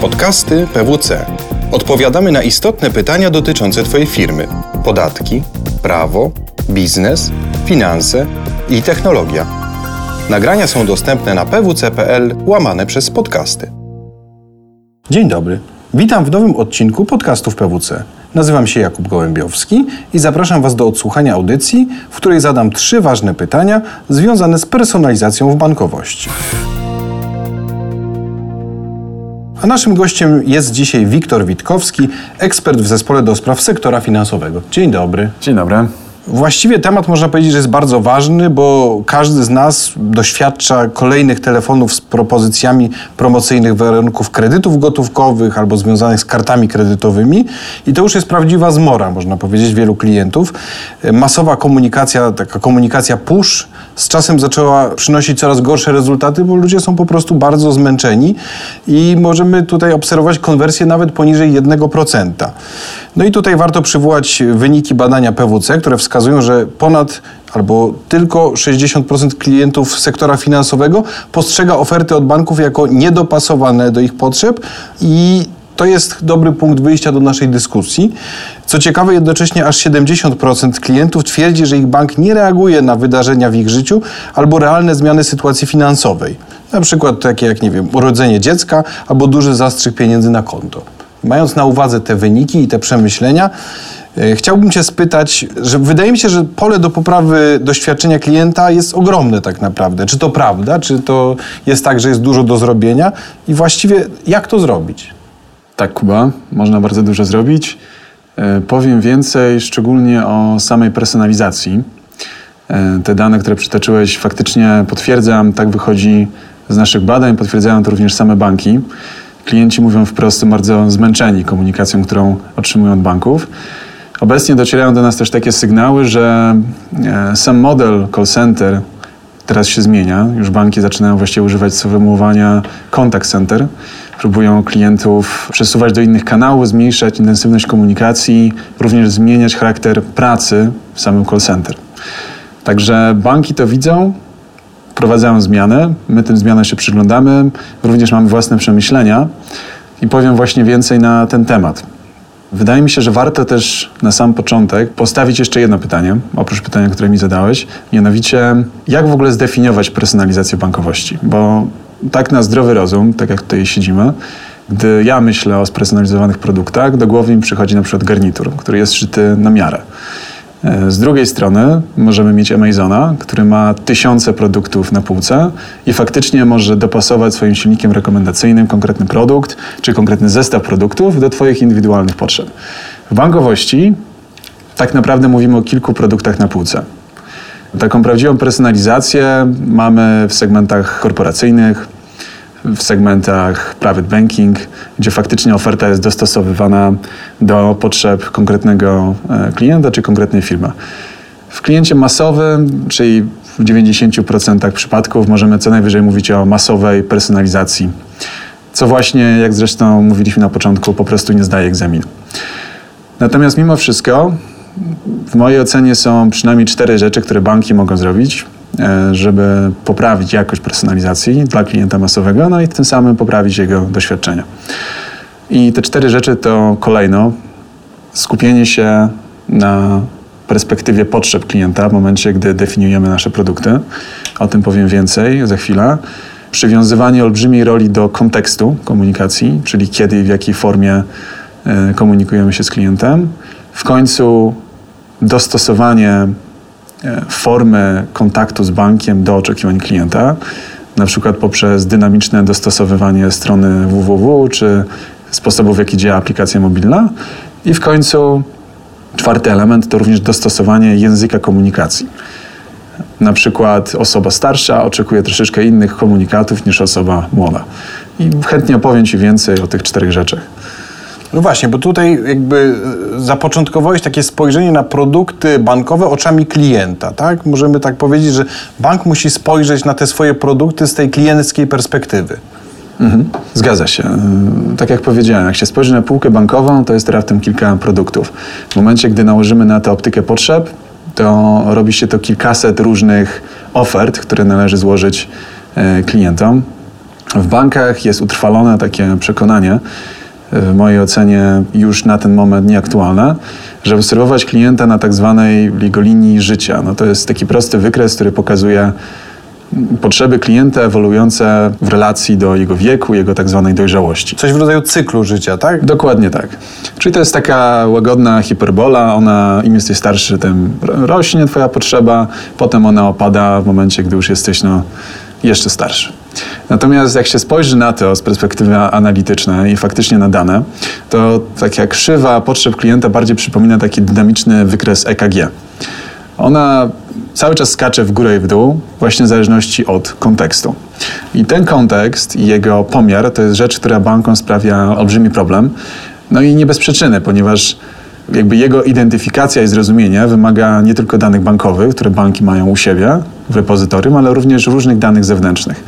Podcasty PWC. Odpowiadamy na istotne pytania dotyczące Twojej firmy: podatki, prawo, biznes, finanse i technologia. Nagrania są dostępne na pwc.pl łamane przez podcasty. Dzień dobry. Witam w nowym odcinku podcastów PWC. Nazywam się Jakub Gołębiowski i zapraszam Was do odsłuchania audycji, w której zadam trzy ważne pytania związane z personalizacją w bankowości. A naszym gościem jest dzisiaj Wiktor Witkowski, ekspert w zespole do spraw sektora finansowego. Dzień dobry. Dzień dobry. Właściwie temat można powiedzieć, że jest bardzo ważny, bo każdy z nas doświadcza kolejnych telefonów z propozycjami promocyjnych warunków kredytów gotówkowych albo związanych z kartami kredytowymi i to już jest prawdziwa zmora, można powiedzieć, wielu klientów. Masowa komunikacja, taka komunikacja push z czasem zaczęła przynosić coraz gorsze rezultaty, bo ludzie są po prostu bardzo zmęczeni i możemy tutaj obserwować konwersję nawet poniżej 1%. No i tutaj warto przywołać wyniki badania PWC, które wskazują, że ponad albo tylko 60% klientów sektora finansowego postrzega oferty od banków jako niedopasowane do ich potrzeb i to jest dobry punkt wyjścia do naszej dyskusji. Co ciekawe, jednocześnie aż 70% klientów twierdzi, że ich bank nie reaguje na wydarzenia w ich życiu albo realne zmiany sytuacji finansowej. Na przykład takie jak, nie wiem, urodzenie dziecka albo duży zastrzyk pieniędzy na konto. Mając na uwadze te wyniki i te przemyślenia, e, Chciałbym Cię spytać, że wydaje mi się, że pole do poprawy doświadczenia klienta jest ogromne tak naprawdę. Czy to prawda? Czy to jest tak, że jest dużo do zrobienia? I właściwie jak to zrobić? Tak, Kuba, można bardzo dużo zrobić. E, powiem więcej, szczególnie o samej personalizacji. E, te dane, które przytoczyłeś, faktycznie potwierdzam, tak wychodzi z naszych badań, potwierdzają to również same banki. Klienci mówią wprost, bardzo zmęczeni komunikacją, którą otrzymują od banków. Obecnie docierają do nas też takie sygnały, że e, sam model call center teraz się zmienia. Już banki zaczynają właściwie używać sformułowania contact center. Próbują klientów przesuwać do innych kanałów, zmniejszać intensywność komunikacji, również zmieniać charakter pracy w samym call center. Także banki to widzą, wprowadzają zmiany, my tym zmianom się przyglądamy, również mamy własne przemyślenia i powiem właśnie więcej na ten temat. Wydaje mi się, że warto też na sam początek postawić jeszcze jedno pytanie, oprócz pytania, które mi zadałeś, mianowicie jak w ogóle zdefiniować personalizację bankowości? Bo tak na zdrowy rozum, tak jak tutaj siedzimy, gdy ja myślę o spersonalizowanych produktach, do głowy mi przychodzi na przykład garnitur, który jest szyty na miarę. E, z drugiej strony możemy mieć Amazona, który ma tysiące produktów na półce i faktycznie może dopasować swoim silnikiem rekomendacyjnym konkretny produkt czy konkretny zestaw produktów do Twoich indywidualnych potrzeb. W bankowości tak naprawdę mówimy o kilku produktach na półce. Taką prawdziwą personalizację mamy w segmentach korporacyjnych, w segmentach private banking, gdzie faktycznie oferta jest dostosowywana do potrzeb konkretnego e, klienta czy konkretnej firmy. W kliencie masowym, czyli w 90% przypadków możemy co najwyżej mówić o masowej personalizacji, co właśnie, jak zresztą mówiliśmy na początku, po prostu nie zdaje egzaminu. Natomiast mimo wszystko, w mojej ocenie są przynajmniej cztery rzeczy, które banki mogą zrobić, żeby poprawić jakość personalizacji dla klienta masowego, no i tym samym poprawić jego doświadczenia. I te cztery rzeczy to kolejno skupienie się na perspektywie potrzeb klienta w momencie, gdy definiujemy nasze produkty. O tym powiem więcej za chwilę. Przywiązywanie olbrzymiej roli do kontekstu komunikacji, czyli kiedy i w jakiej formie e, komunikujemy się z klientem. W końcu dostosowanie E, formy kontaktu z bankiem do oczekiwań klienta, na przykład poprzez dynamiczne dostosowywanie strony www czy sposobów, w jaki działa aplikacja mobilna. I w końcu czwarty element to również dostosowanie języka komunikacji. Na przykład osoba starsza oczekuje troszeczkę innych komunikatów niż osoba młoda. I chętnie opowiem Ci więcej o tych czterech rzeczach. No właśnie, bo tutaj jakby e, zapoczątkowałeś takie spojrzenie na produkty bankowe oczami klienta, tak? Możemy tak powiedzieć, że bank musi spojrzeć na te swoje produkty z tej klienckiej perspektywy. Mhm. Zgadza się. E, tak jak powiedziałem, jak się spojrzy na półkę bankową, to jest raptem kilka produktów. W momencie, gdy nałożymy na to optykę potrzeb, to robi się to kilkaset różnych ofert, które należy złożyć e, klientom. W bankach jest utrwalone takie przekonanie, w mojej ocenie już na ten moment nieaktualne, że obserwować klienta na tak zwanej linii życia. No to jest taki prosty wykres, który pokazuje potrzeby klienta ewoluujące w relacji do jego wieku, jego tak zwanej dojrzałości. Coś w rodzaju cyklu życia, tak? Dokładnie tak. Czyli to jest taka łagodna hiperbola, ona im jesteś starszy, tym rośnie twoja potrzeba, potem ona opada w momencie, gdy już jesteś no, jeszcze starszy. Natomiast jak się spojrzy na to z perspektywy analitycznej i faktycznie na dane, to tak jak krzywa potrzeb klienta bardziej przypomina taki dynamiczny wykres EKG. Ona cały czas skacze w górę i w dół, właśnie w zależności od kontekstu. I ten kontekst i jego pomiar to jest rzecz, która bankom sprawia olbrzymi problem. No i nie bez przyczyny, ponieważ jakby jego identyfikacja i zrozumienie wymaga nie tylko danych bankowych, które banki mają u siebie w repozytorium, ale również różnych danych zewnętrznych.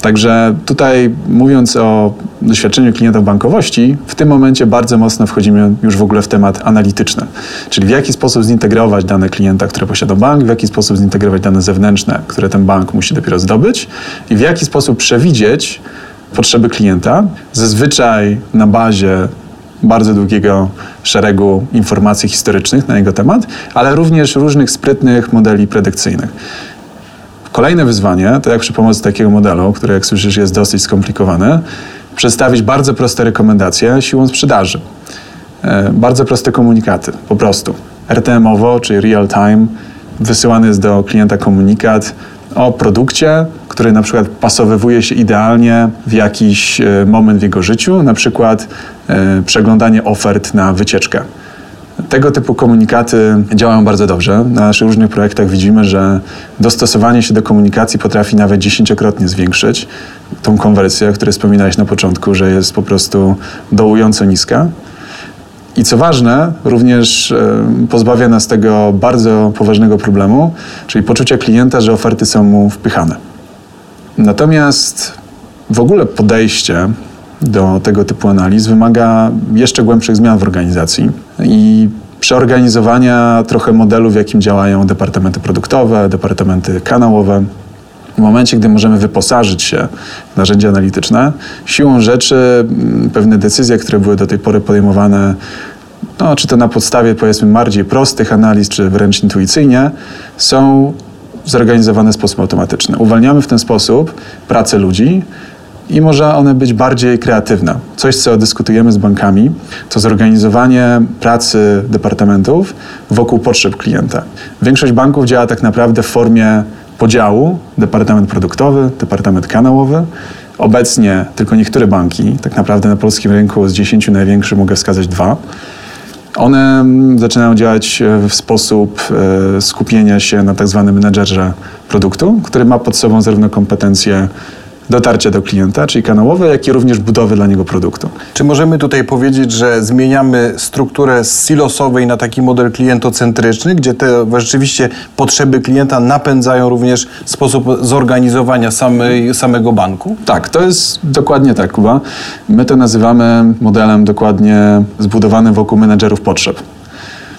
Także tutaj mówiąc o doświadczeniu klienta w bankowości, w tym momencie bardzo mocno wchodzimy już w ogóle w temat analityczny. Czyli w jaki sposób zintegrować dane klienta, które posiada bank, w jaki sposób zintegrować dane zewnętrzne, które ten bank musi dopiero zdobyć i w jaki sposób przewidzieć potrzeby klienta, zazwyczaj na bazie bardzo długiego szeregu informacji historycznych na jego temat, ale również różnych sprytnych modeli predykcyjnych. Kolejne wyzwanie, to jak przy pomocy takiego modelu, który jak słyszysz jest dosyć skomplikowany, przedstawić bardzo proste rekomendacje siłą sprzedaży. E, bardzo proste komunikaty, po prostu. RTM-owo, czyli real time, wysyłany jest do klienta komunikat o produkcie, który na przykład pasowywuje się idealnie w jakiś e, moment w jego życiu, na przykład e, przeglądanie ofert na wycieczkę. Tego typu komunikaty działają bardzo dobrze. Na naszych różnych projektach widzimy, że dostosowanie się do komunikacji potrafi nawet dziesięciokrotnie zwiększyć tą konwersję, o której wspominałeś na początku, że jest po prostu dołująco niska. I co ważne, również pozbawia nas tego bardzo poważnego problemu, czyli poczucia klienta, że oferty są mu wpychane. Natomiast w ogóle podejście do tego typu analiz wymaga jeszcze głębszych zmian w organizacji i przeorganizowania trochę modelu, w jakim działają departamenty produktowe, departamenty kanałowe. W momencie, gdy możemy wyposażyć się w narzędzia analityczne, siłą rzeczy mm, pewne decyzje, które były do tej pory podejmowane, no, czy to na podstawie powiedzmy bardziej prostych analiz, czy wręcz intuicyjnie, są zorganizowane w sposób automatyczny. Uwalniamy w ten sposób pracę ludzi, i może one być bardziej kreatywne. Coś, co dyskutujemy z bankami, to zorganizowanie pracy departamentów wokół potrzeb klienta. Większość banków działa tak naprawdę w formie podziału departament produktowy, departament kanałowy. Obecnie tylko niektóre banki, tak naprawdę na polskim rynku z 10 największych mogę wskazać dwa, one zaczynają działać w sposób e, skupienia się na tak zwanym menedżerze produktu, który ma pod sobą zarówno kompetencje dotarcia do klienta, czyli kanałowe, jak i również budowy dla niego produktu. Czy możemy tutaj powiedzieć, że zmieniamy strukturę z silosowej na taki model klientocentryczny, gdzie te rzeczywiście potrzeby klienta napędzają również sposób zorganizowania samej, samego banku? Tak, to jest dokładnie tak, Kuba. My to nazywamy modelem dokładnie zbudowanym wokół menedżerów potrzeb.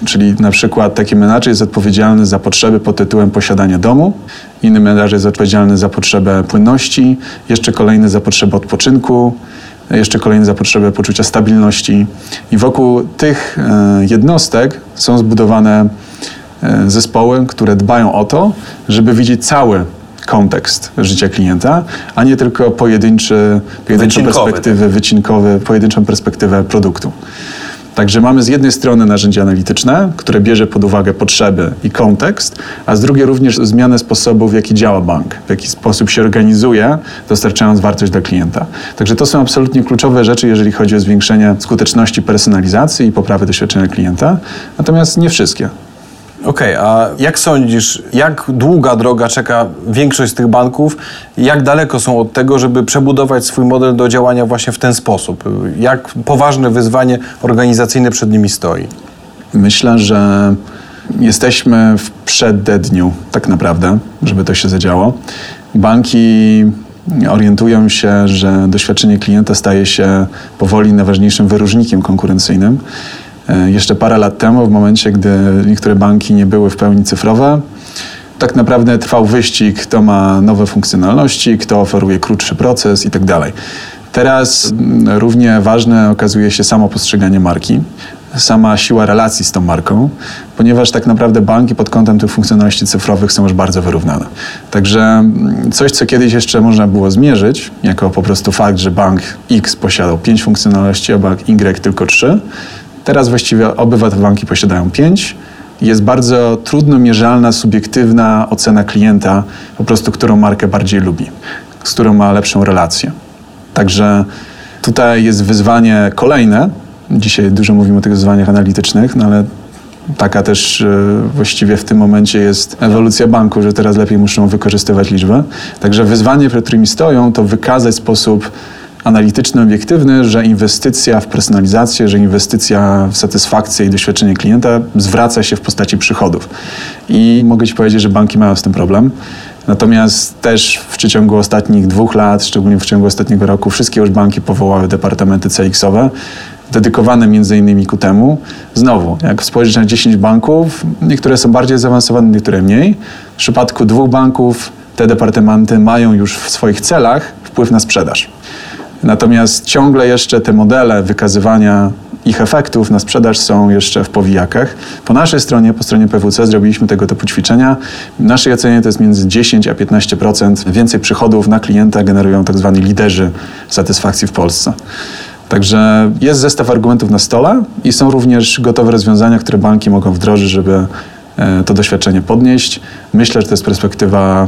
Czyli na przykład taki menadżer jest odpowiedzialny za potrzeby pod tytułem posiadania domu, inny menadżer jest odpowiedzialny za potrzebę płynności, jeszcze kolejny za potrzebę odpoczynku, jeszcze kolejny za potrzebę poczucia stabilności. I wokół tych e, jednostek są zbudowane e, zespoły, które dbają o to, żeby widzieć cały kontekst życia klienta, a nie tylko pojedynczy, pojedynczą perspektywę, tak. wycinkowy, pojedynczą perspektywę produktu. Także mamy z jednej strony narzędzie analityczne, które bierze pod uwagę potrzeby i kontekst, a z drugiej również zmianę sposobu, w jaki działa bank, w jaki sposób się organizuje, dostarczając wartość dla klienta. Także to są absolutnie kluczowe rzeczy, jeżeli chodzi o zwiększenie skuteczności personalizacji i poprawę doświadczenia klienta, natomiast nie wszystkie. Okej, okay, a jak sądzisz, jak długa droga czeka większość z tych banków? Jak daleko są od tego, żeby przebudować swój model do działania właśnie w ten sposób? Jak poważne wyzwanie organizacyjne przed nimi stoi? Myślę, że jesteśmy w przededniu tak naprawdę, żeby to się zadziało. Banki orientują się, że doświadczenie klienta staje się powoli najważniejszym wyróżnikiem konkurencyjnym. E, jeszcze parę lat temu, w momencie, gdy niektóre banki nie były w pełni cyfrowe, tak naprawdę trwał wyścig, kto ma nowe funkcjonalności, kto oferuje krótszy proces i tak. Teraz mm, równie ważne okazuje się samo postrzeganie marki, sama siła relacji z tą marką, ponieważ tak naprawdę banki pod kątem tych funkcjonalności cyfrowych są już bardzo wyrównane. Także mm, coś, co kiedyś jeszcze można było zmierzyć, jako po prostu fakt, że bank X posiadał 5 funkcjonalności, a bank Y tylko 3, teraz właściwie obydwa te banki posiadają 5 jest bardzo trudno mierzalna, subiektywna ocena klienta, po prostu którą markę bardziej lubi, z którą ma lepszą relację. Także tutaj jest wyzwanie kolejne. Dzisiaj dużo mówimy o tych wyzwaniach analitycznych, no ale taka też e, właściwie w tym momencie jest ewolucja banku, że teraz lepiej muszą wykorzystywać liczbę. Także wyzwanie, przed którymi stoją, to wykazać sposób analityczny, obiektywny, że inwestycja w personalizację, że inwestycja w satysfakcję i doświadczenie klienta zwraca się w postaci przychodów. I mogę Ci powiedzieć, że banki mają z tym problem. Natomiast też w przeciągu ostatnich dwóch lat, szczególnie w przeciągu ostatniego roku, wszystkie już banki powołały departamenty CX-owe, dedykowane między innymi ku temu. Znowu, jak spojrzysz na 10 banków, niektóre są bardziej zaawansowane, niektóre mniej. W przypadku dwóch banków te departamenty mają już w swoich celach wpływ na sprzedaż. Natomiast ciągle jeszcze te modele wykazywania ich efektów na sprzedaż są jeszcze w powijakach. Po naszej stronie, po stronie PWC zrobiliśmy tego typu ćwiczenia. W naszej ocenie to jest między 10 a 15% więcej przychodów na klienta generują tak zwani liderzy satysfakcji w Polsce. Także jest zestaw argumentów na stole i są również gotowe rozwiązania, które banki mogą wdrożyć, żeby e, to doświadczenie podnieść. Myślę, że to jest perspektywa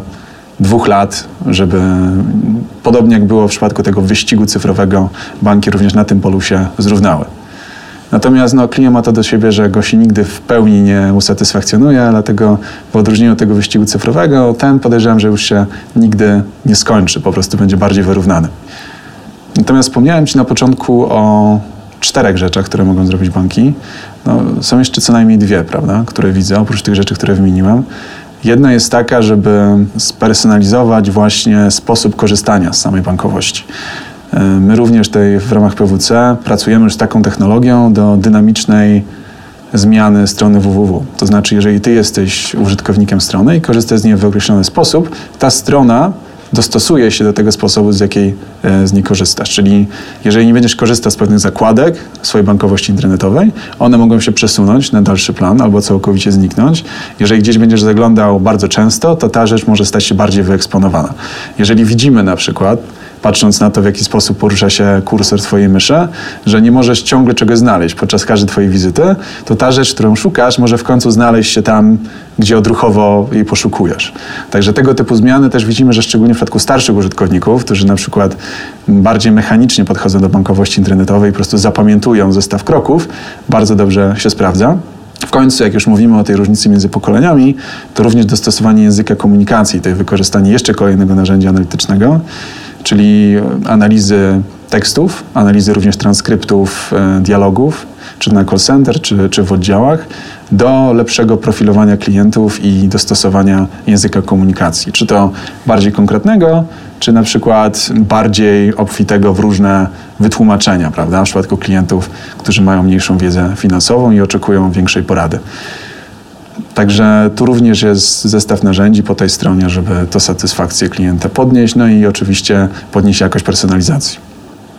dwóch lat, żeby podobnie jak było w przypadku tego wyścigu cyfrowego, banki również na tym polu się zrównały. Natomiast no, klient ma to do siebie, że go się nigdy w pełni nie usatysfakcjonuje, dlatego w odróżnieniu od tego wyścigu cyfrowego, ten podejrzewam, że już się nigdy nie skończy, po prostu będzie bardziej wyrównany. Natomiast wspomniałem Ci na początku o czterech rzeczach, które mogą zrobić banki. No, są jeszcze co najmniej dwie, prawda, które widzę, oprócz tych rzeczy, które wymieniłem. Jedna jest taka, żeby spersonalizować właśnie sposób korzystania z samej bankowości. E, my również tutaj w ramach PWC pracujemy już z taką technologią do dynamicznej zmiany strony www. To znaczy, jeżeli ty jesteś użytkownikiem strony i korzystasz z niej w określony sposób, ta strona dostosuje się do tego sposobu, z jakiej e, z niej korzystasz. Czyli jeżeli nie będziesz korzystał z pewnych zakładek swojej bankowości internetowej, one mogą się przesunąć na dalszy plan albo całkowicie zniknąć. Jeżeli gdzieś będziesz zaglądał bardzo często, to ta rzecz może stać się bardziej wyeksponowana. Jeżeli widzimy na przykład, patrząc na to, w jaki sposób porusza się kursor Twojej myszy, że nie możesz ciągle czegoś znaleźć podczas każdej Twojej wizyty, to ta rzecz, którą szukasz, może w końcu znaleźć się tam, gdzie odruchowo jej poszukujesz. Także tego typu zmiany też widzimy, że szczególnie w przypadku starszych użytkowników, którzy na przykład bardziej mechanicznie podchodzą do bankowości internetowej po prostu zapamiętują zestaw kroków, bardzo dobrze się sprawdza. W końcu, jak już mówimy o tej różnicy między pokoleniami, to również dostosowanie języka komunikacji, to wykorzystanie jeszcze kolejnego narzędzia analitycznego, czyli analizy tekstów, analizy również transkryptów, e, dialogów, czy na call center, czy, czy w oddziałach, do lepszego profilowania klientów i dostosowania języka komunikacji. Czy to bardziej konkretnego, czy na przykład bardziej obfitego w różne wytłumaczenia, prawda? W przypadku klientów, którzy mają mniejszą wiedzę finansową i oczekują większej porady. Także tu również jest zestaw narzędzi po tej stronie, żeby to satysfakcję klienta podnieść, no i oczywiście podnieść jakość personalizacji.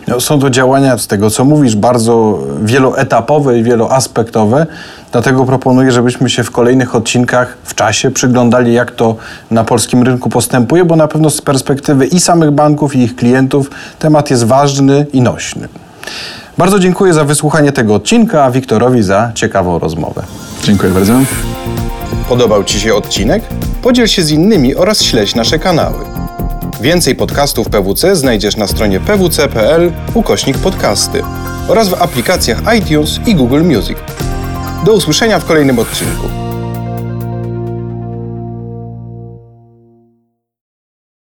No, są to działania, z tego co mówisz, bardzo wieloetapowe i wieloaspektowe. Dlatego proponuję, żebyśmy się w kolejnych odcinkach w czasie przyglądali, jak to na polskim rynku postępuje, bo na pewno z perspektywy i samych banków, i ich klientów temat jest ważny i nośny. Bardzo dziękuję za wysłuchanie tego odcinka, a Wiktorowi za ciekawą rozmowę. Dziękuję bardzo. Podobał Ci się odcinek? Podziel się z innymi oraz śledź nasze kanały. Więcej podcastów PWC znajdziesz na stronie pwc.pl ukośnik podcasty oraz w aplikacjach iTunes i Google Music. Do usłyszenia w kolejnym odcinku.